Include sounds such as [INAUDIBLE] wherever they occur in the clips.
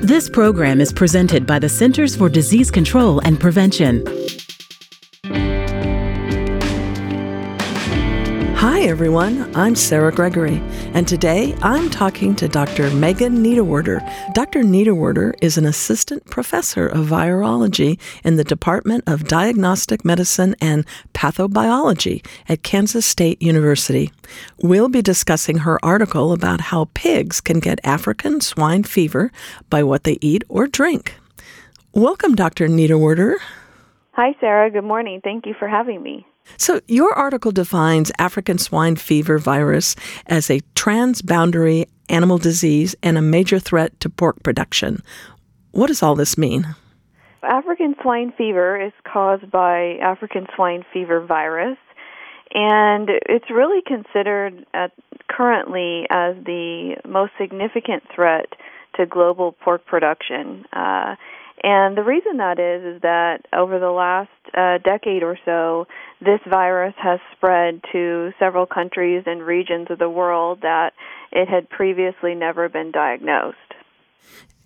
This program is presented by the Centers for Disease Control and Prevention. Everyone. I'm Sarah Gregory, and today I'm talking to Dr. Megan Niederwerder. Dr. Niederwerder is an assistant professor of virology in the Department of Diagnostic Medicine and Pathobiology at Kansas State University. We'll be discussing her article about how pigs can get African swine fever by what they eat or drink. Welcome, Dr. Niederwerder. Hi, Sarah. Good morning. Thank you for having me. So, your article defines African swine fever virus as a transboundary animal disease and a major threat to pork production. What does all this mean? African swine fever is caused by African swine fever virus, and it's really considered uh, currently as the most significant threat to global pork production. Uh, and the reason that is is that over the last uh, decade or so, this virus has spread to several countries and regions of the world that it had previously never been diagnosed.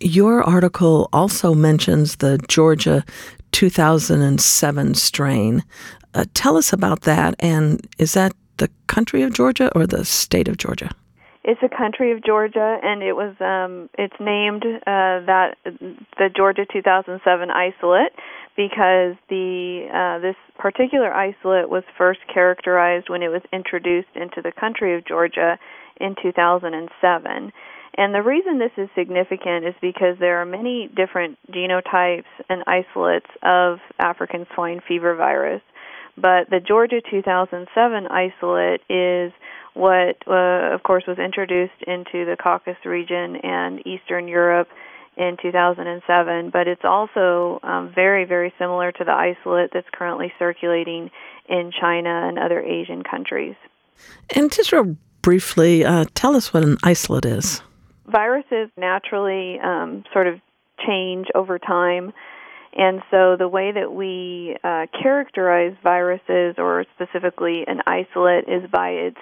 Your article also mentions the Georgia 2007 strain. Uh, tell us about that, and is that the country of Georgia or the state of Georgia? It's a country of Georgia, and it was um, it's named uh, that the Georgia 2007 isolate because the uh, this particular isolate was first characterized when it was introduced into the country of Georgia in 2007. And the reason this is significant is because there are many different genotypes and isolates of African swine fever virus, but the Georgia 2007 isolate is what, uh, of course, was introduced into the Caucasus region and Eastern Europe in 2007, but it's also um, very, very similar to the isolate that's currently circulating in China and other Asian countries. And just real briefly, uh, tell us what an isolate is. Viruses naturally um, sort of change over time. And so the way that we uh, characterize viruses, or specifically an isolate, is by its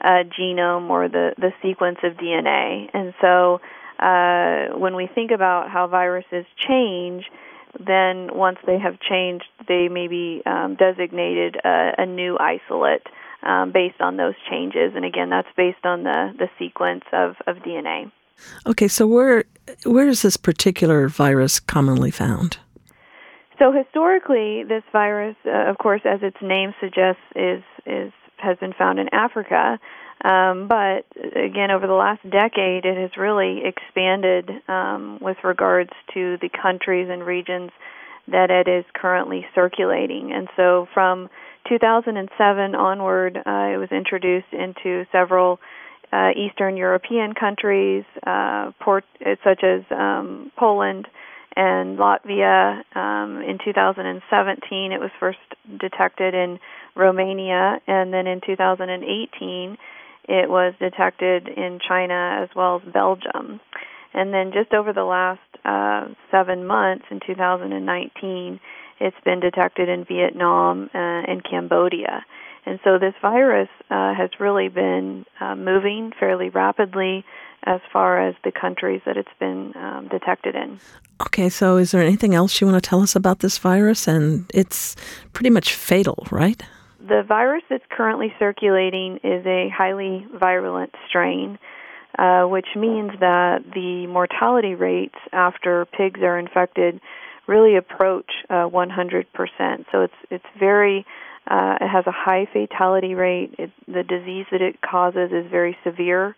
uh, genome or the, the sequence of DNA. And so uh, when we think about how viruses change, then once they have changed, they may be um, designated a, a, new isolate um, based on those changes. And again, that's based on the, the sequence of, of DNA. Okay, so where where is this particular virus commonly found? So historically, this virus, uh, of course, as its name suggests, is is has been found in Africa. Um, but again, over the last decade, it has really expanded um, with regards to the countries and regions that it is currently circulating. And so from 2007 onward, uh, it was introduced into several uh, Eastern European countries, uh, port, such as um, Poland and Latvia. Um, in 2017, it was first detected in Romania, and then in 2018, it was detected in China as well as Belgium. And then just over the last uh, seven months in 2019, it's been detected in Vietnam uh, and Cambodia. And so this virus uh, has really been uh, moving fairly rapidly as far as the countries that it's been um, detected in. Okay, so is there anything else you want to tell us about this virus? And it's pretty much fatal, right? the virus that's currently circulating is a highly virulent strain, uh, which means that the mortality rates after pigs are infected really approach uh, 100%. So it's it's very uh, it has a high fatality rate. It, the disease that it causes is very severe.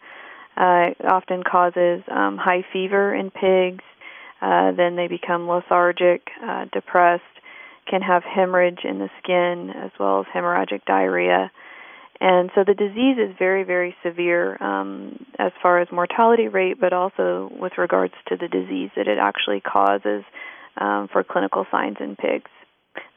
Uh, it often causes um, high fever in pigs. Uh, then they become lethargic, uh, depressed, can have hemorrhage in the skin as well as hemorrhagic diarrhea. And so the disease is very, very severe um, as far as mortality rate, but also with regards to the disease that it actually causes um, for clinical signs in pigs.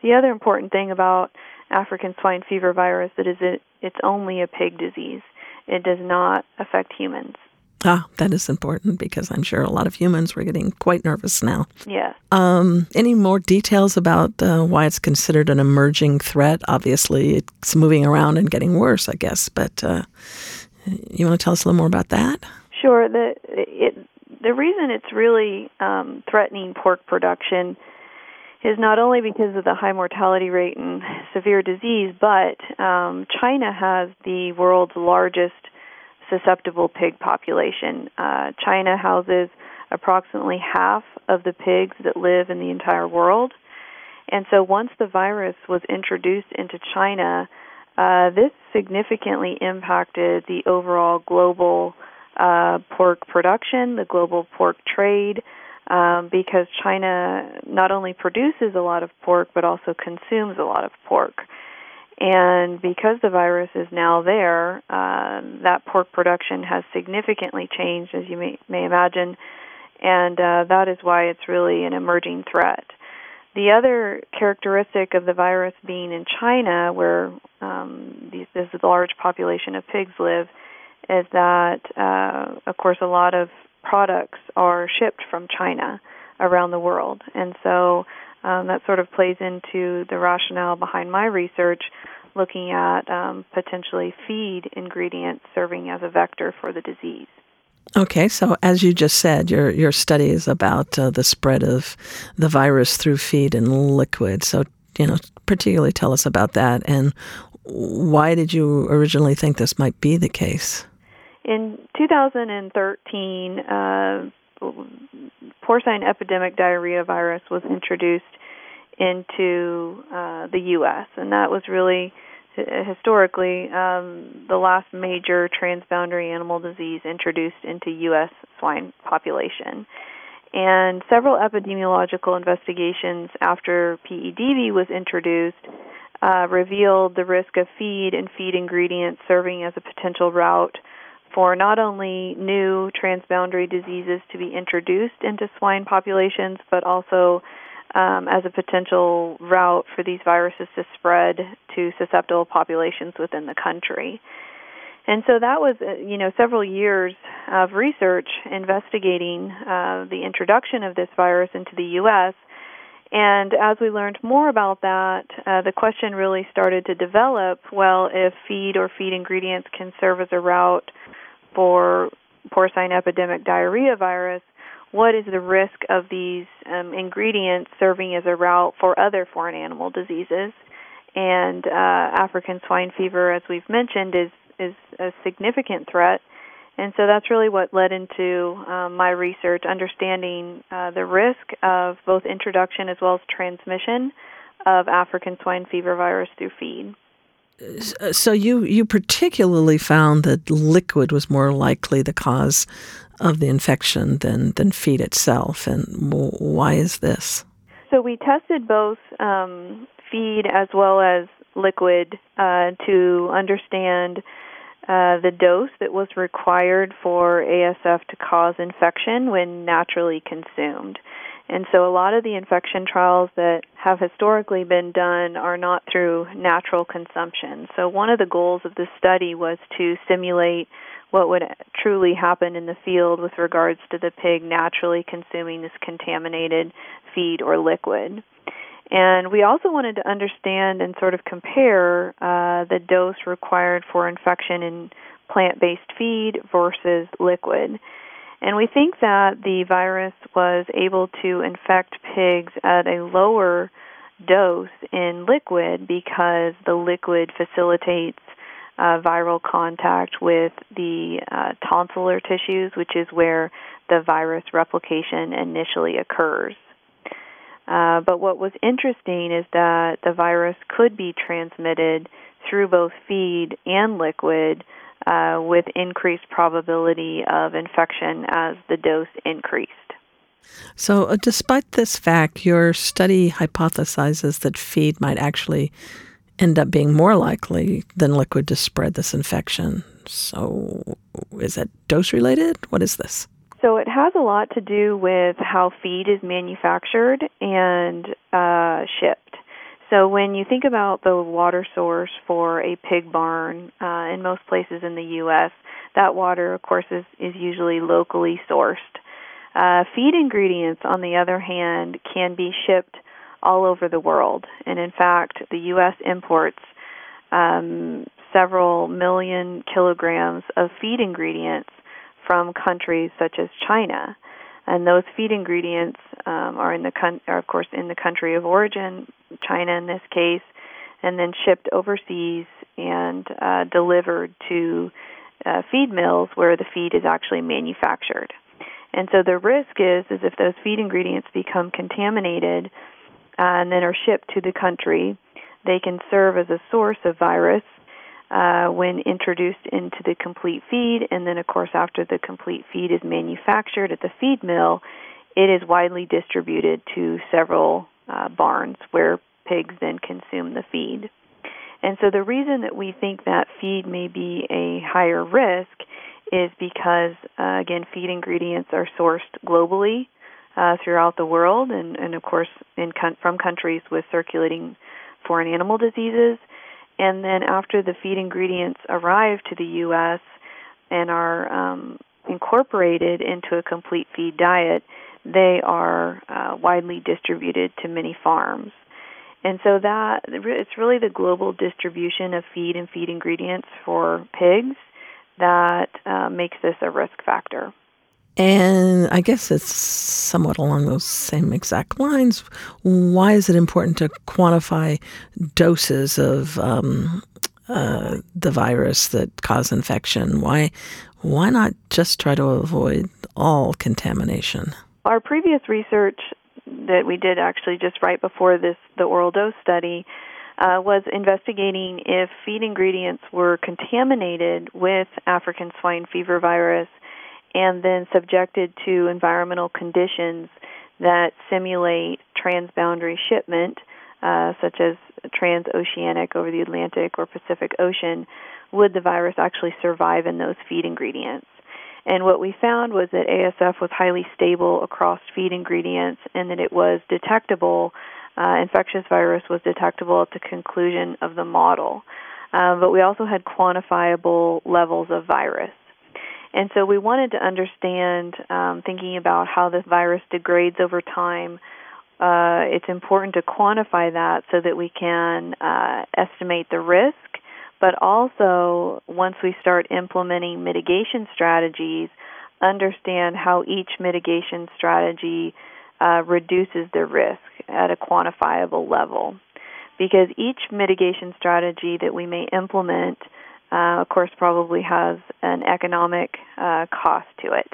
The other important thing about African swine fever virus that is it, it's only a pig disease. It does not affect humans. Ah, that is important because I'm sure a lot of humans were getting quite nervous now. Yeah. Um, any more details about uh, why it's considered an emerging threat? Obviously, it's moving around and getting worse, I guess. But uh, you want to tell us a little more about that? Sure. The it, the reason it's really um, threatening pork production is not only because of the high mortality rate and severe disease, but um, China has the world's largest susceptible pig population. Uh, China houses approximately half of the pigs that live in the entire world. And so once the virus was introduced into China, uh, this significantly impacted the overall global uh, pork production, the global pork trade, um, because China not only produces a lot of pork but also consumes a lot of pork. And because the virus is now there, uh, that pork production has significantly changed, as you may, may imagine, and uh, that is why it's really an emerging threat. The other characteristic of the virus being in China, where um, these, this large population of pigs live, is that, uh, of course, a lot of products are shipped from China around the world. And so um, that sort of plays into the rationale behind my research, looking at um, potentially feed ingredients serving as a vector for the disease. Okay, so as you just said, your your study is about uh, the spread of the virus through feed and liquid. So, you know, particularly tell us about that and why did you originally think this might be the case? In 2013, uh, porcine epidemic diarrhea virus was introduced into uh, the U.S., and that was really historically um, the last major transboundary animal disease introduced into U.S. swine population. And several epidemiological investigations after PEDV was introduced uh, revealed the risk of feed and feed ingredients serving as a potential route for not only new transboundary diseases to be introduced into swine populations, but also um, as a potential route for these viruses to spread to susceptible populations within the country. And so that was, uh, you know, several years of research investigating uh, the introduction of this virus into the U.S. And as we learned more about that, uh, the question really started to develop well, if feed or feed ingredients can serve as a route for porcine epidemic diarrhea virus, what is the risk of these um, ingredients serving as a route for other foreign animal diseases? And uh, African swine fever, as we've mentioned, is is a significant threat. And so that's really what led into um, my research, understanding uh, the risk of both introduction as well as transmission of African swine fever virus through feed. So you you particularly found that liquid was more likely the cause of the infection than, than feed itself. And why is this? So we tested both um, feed as well as liquid uh, to understand uh, the dose that was required for ASF to cause infection when naturally consumed. And so a lot of the infection trials that have historically been done are not through natural consumption. So one of the goals of this study was to simulate what would truly happen in the field with regards to the pig naturally consuming this contaminated feed or liquid. And we also wanted to understand and sort of compare uh, the dose required for infection in plant based feed versus liquid. And we think that the virus was able to infect pigs at a lower dose in liquid because the liquid facilitates uh, viral contact with the uh, tonsillar tissues, which is where the virus replication initially occurs. Uh, but what was interesting is that the virus could be transmitted through both feed and liquid uh, with increased probability of infection as the dose increased. So, uh, despite this fact, your study hypothesizes that feed might actually end up being more likely than liquid to spread this infection. So, is it dose related? What is this? So, it has a lot to do with how feed is manufactured and uh, shipped. So, when you think about the water source for a pig barn uh, in most places in the U.S., that water, of course, is, is usually locally sourced. Uh, feed ingredients, on the other hand, can be shipped all over the world. And in fact, the U.S. imports um, several million kilograms of feed ingredients from countries such as China. And those feed ingredients um, are in the con- are of course in the country of origin, China in this case, and then shipped overseas and uh, delivered to uh, feed mills where the feed is actually manufactured. And so the risk is is if those feed ingredients become contaminated uh, and then are shipped to the country, they can serve as a source of virus uh, when introduced into the complete feed, and then of course after the complete feed is manufactured at the feed mill, it is widely distributed to several uh, barns where pigs then consume the feed. And so the reason that we think that feed may be a higher risk is because, uh, again, feed ingredients are sourced globally uh, throughout the world, and, and of course, in from countries with circulating foreign animal diseases. And then after the feed ingredients arrive to the U.S. and are um, incorporated into a complete feed diet, they are uh, widely distributed to many farms. And so that it's really the global distribution of feed and feed ingredients for pigs that uh, makes this a risk factor. And I guess it's somewhat along those same exact lines. Why is it important to quantify doses of um, uh, the virus that cause infection? Why, why not just try to avoid all contamination? Our previous research that we did actually just right before this, the oral dose study, uh, was investigating if feed ingredients were contaminated with African swine fever virus and then subjected to environmental conditions that simulate transboundary shipment, uh, such as transoceanic over the Atlantic or Pacific Ocean, would the virus actually survive in those feed ingredients? And what we found was that ASF was highly stable across feed ingredients and that it was detectable, uh, infectious virus was detectable at the conclusion of the model. Uh, but we also had quantifiable levels of virus. And so we wanted to understand, um, thinking about how this virus degrades over time, uh, it's important to quantify that so that we can uh, estimate the risk. But also, once we start implementing mitigation strategies, understand how each mitigation strategy uh, reduces the risk at a quantifiable level. Because each mitigation strategy that we may implement uh, of course, probably has an economic uh, cost to it.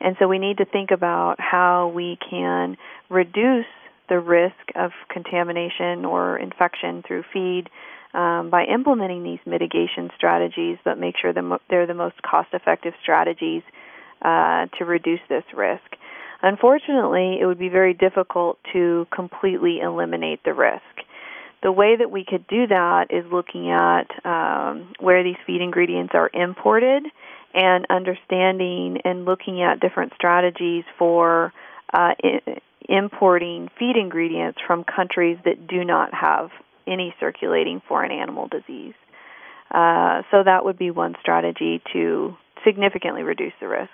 And so we need to think about how we can reduce the risk of contamination or infection through feed um, by implementing these mitigation strategies, but make sure they're the most cost effective strategies uh, to reduce this risk. Unfortunately, it would be very difficult to completely eliminate the risk the way that we could do that is looking at um, where these feed ingredients are imported and understanding and looking at different strategies for uh, I- importing feed ingredients from countries that do not have any circulating foreign animal disease. Uh, so that would be one strategy to significantly reduce the risk.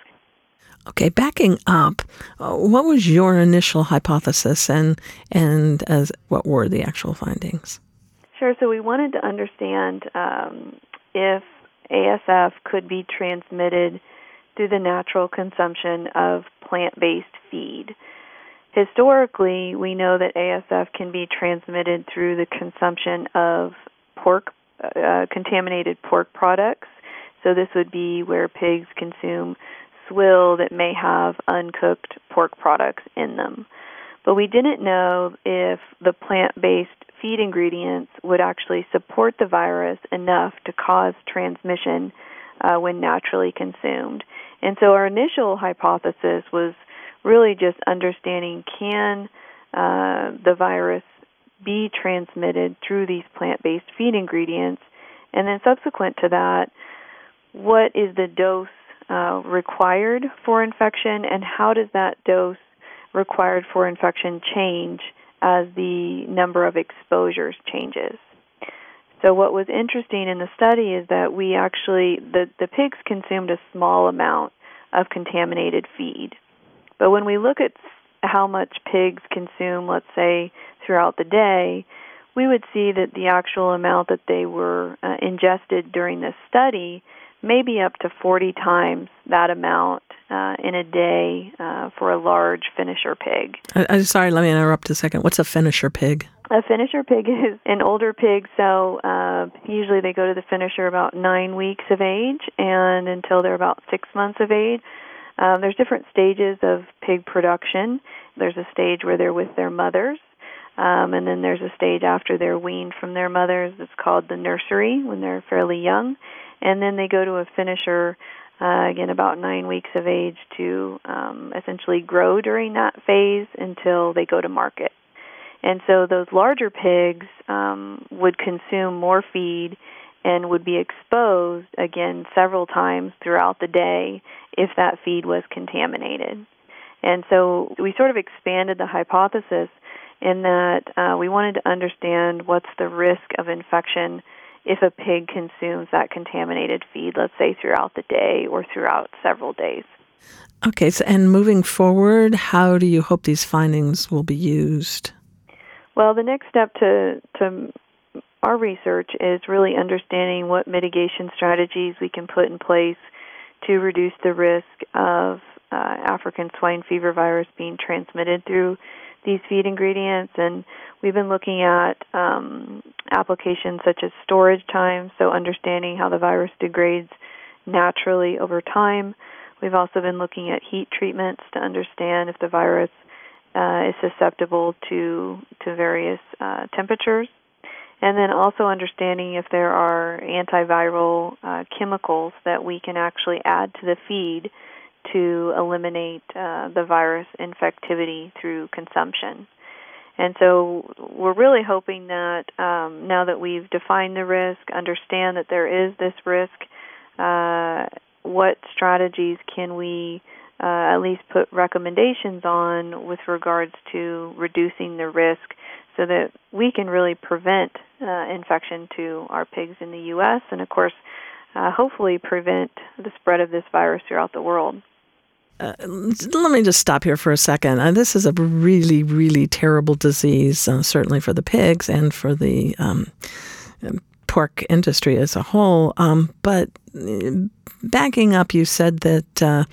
Okay, backing up, uh, what was your initial hypothesis, and and as what were the actual findings? Sure. So we wanted to understand um, if ASF could be transmitted through the natural consumption of plant-based feed. Historically, we know that ASF can be transmitted through the consumption of pork, uh, contaminated pork products. So this would be where pigs consume swill that may have uncooked pork products in them. But we didn't know if the plant based feed ingredients would actually support the virus enough to cause transmission uh, when naturally consumed. And so our initial hypothesis was really just understanding can uh, the virus be transmitted through these plant based feed ingredients? And then subsequent to that, what is the dose uh, required for infection, and how does that dose required for infection change as the number of exposures changes? So what was interesting in the study is that we actually the the pigs consumed a small amount of contaminated feed. But when we look at how much pigs consume, let's say throughout the day, we would see that the actual amount that they were uh, ingested during this study maybe up to 40 times that amount uh, in a day uh, for a large finisher pig. I, I, sorry, let me interrupt a second. What's a finisher pig? A finisher pig [LAUGHS] is an older pig, so uh, usually they go to the finisher about nine weeks of age and until they're about six months of age. Um, there's different stages of pig production. There's a stage where they're with their mothers, um, and then there's a stage after they're weaned from their mothers. It's called the nursery when they're fairly young, and then they go to a finisher. Uh, again, about nine weeks of age to um, essentially grow during that phase until they go to market. And so those larger pigs um, would consume more feed and would be exposed again several times throughout the day if that feed was contaminated. And so we sort of expanded the hypothesis in that uh, we wanted to understand what's the risk of infection if a pig consumes that contaminated feed, let's say throughout the day or throughout several days. Okay, so and moving forward, how do you hope these findings will be used? Well, the next step to, to our research is really understanding what mitigation strategies we can put in place to reduce the risk of uh, African swine fever virus being transmitted through these feed ingredients. And we've been looking at um, applications such as storage time, so understanding how the virus degrades naturally over time. We've also been looking at heat treatments to understand if the virus uh, is susceptible to to various uh, temperatures and then also understanding if there are antiviral uh, chemicals that we can actually add to the feed to eliminate uh, the virus infectivity through consumption. And so we're really hoping that um, now that we've defined the risk, understand that there is this risk, uh, what strategies can we uh, at least put recommendations on with regards to reducing the risk so that we can really prevent uh, infection to our pigs in the U.S. and, of course, uh, hopefully prevent the spread of this virus throughout the world. Uh, let me just stop here for a second. Uh, this is a really, really terrible disease, uh, certainly for the pigs and for the um, pork industry as a whole. Um, but uh, backing up, you said that uh,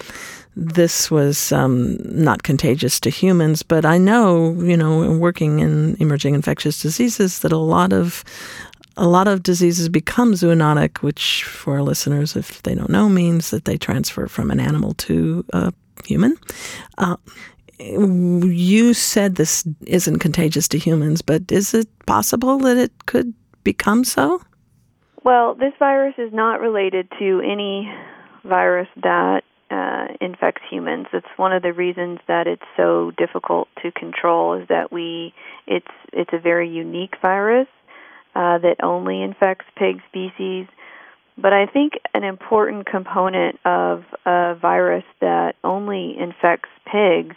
this was um, not contagious to humans, but I know, you know, working in emerging infectious diseases, that a lot of a lot of diseases become zoonotic, which for our listeners, if they don't know, means that they transfer from an animal to a human. Uh, you said this isn't contagious to humans, but is it possible that it could become so? Well, this virus is not related to any virus that uh, infects humans. It's one of the reasons that it's so difficult to control. Is that we it's it's a very unique virus uh, that only infects pig species. But I think an important component of a virus that only infects pigs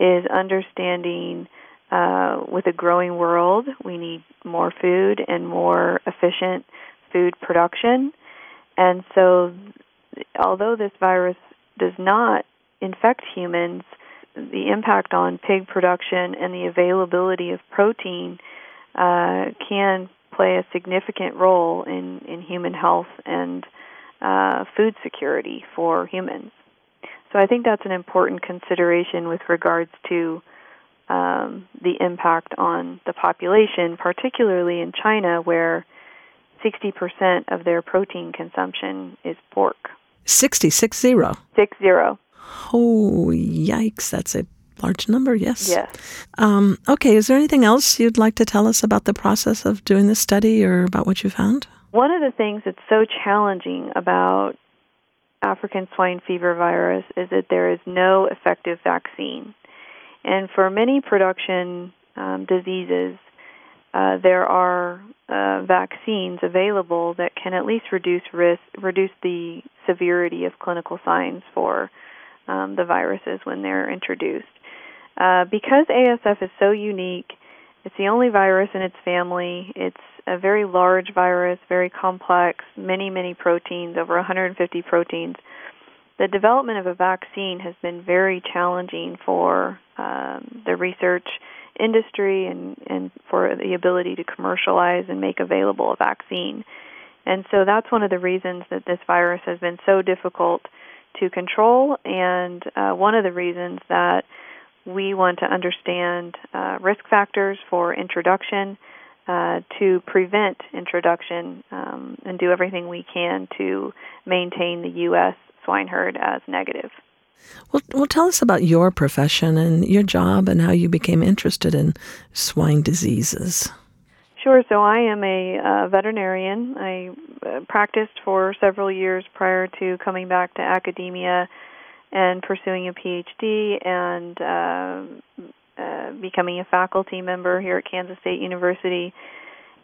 is understanding uh, with a growing world, we need more food and more efficient food production. And so, although this virus does not infect humans, the impact on pig production and the availability of protein uh, can play a significant role in, in human health and uh, food security for humans. So I think that's an important consideration with regards to um, the impact on the population, particularly in China, where 60% of their protein consumption is pork. 60, six zero. Six zero. Oh, yikes. That's a large number, yes. Yes. Um, okay, is there anything else you'd like to tell us about the process of doing this study or about what you found? One of the things that's so challenging about African swine fever virus is that there is no effective vaccine. And for many production um, diseases, uh, there are uh, vaccines available that can at least reduce risk, reduce the severity of clinical signs for um, the viruses when they're introduced. Uh, because ASF is so unique, it's the only virus in its family. It's a very large virus, very complex, many, many proteins, over 150 proteins. The development of a vaccine has been very challenging for um, the research industry and, and for the ability to commercialize and make available a vaccine. And so that's one of the reasons that this virus has been so difficult to control, and uh, one of the reasons that we want to understand uh, risk factors for introduction uh, to prevent introduction um, and do everything we can to maintain the U.S. swine herd as negative. Well, well, tell us about your profession and your job and how you became interested in swine diseases. Sure. So I am a uh, veterinarian. I uh, practiced for several years prior to coming back to academia and pursuing a PhD and uh, uh, becoming a faculty member here at Kansas State University.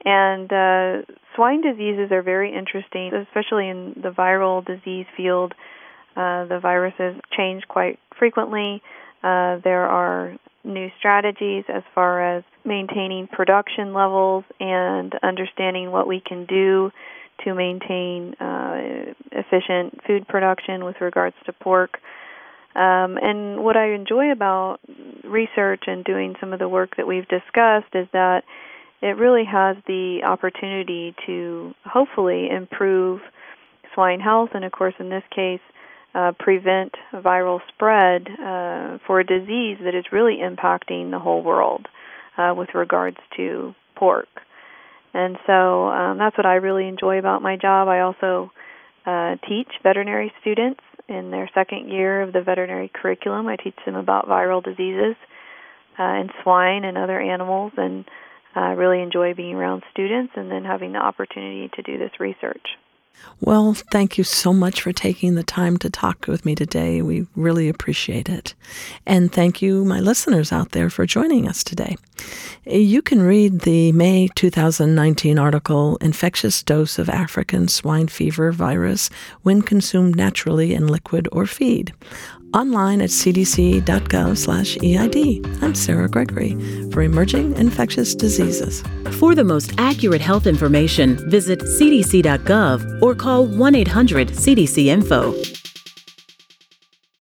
And uh, swine diseases are very interesting, especially in the viral disease field. Uh, the viruses change quite frequently. Uh, there are new strategies as far as maintaining production levels and understanding what we can do to maintain uh, efficient food production with regards to pork. Um, and what I enjoy about research and doing some of the work that we've discussed is that it really has the opportunity to hopefully improve swine health, and of course, in this case, uh, prevent viral spread uh, for a disease that is really impacting the whole world uh, with regards to pork. And so um, that's what I really enjoy about my job. I also uh, teach veterinary students in their second year of the veterinary curriculum. I teach them about viral diseases uh, in swine and other animals, and I really enjoy being around students and then having the opportunity to do this research. Well, thank you so much for taking the time to talk with me today. We really appreciate it. And thank you, my listeners out there, for joining us today. You can read the May 2019 article, Infectious Dose of African Swine Fever Virus When Consumed Naturally in Liquid or Feed online at cdc.gov/eid. I'm Sarah Gregory for Emerging Infectious Diseases. For the most accurate health information, visit cdc.gov or call 1-800-CDC-INFO.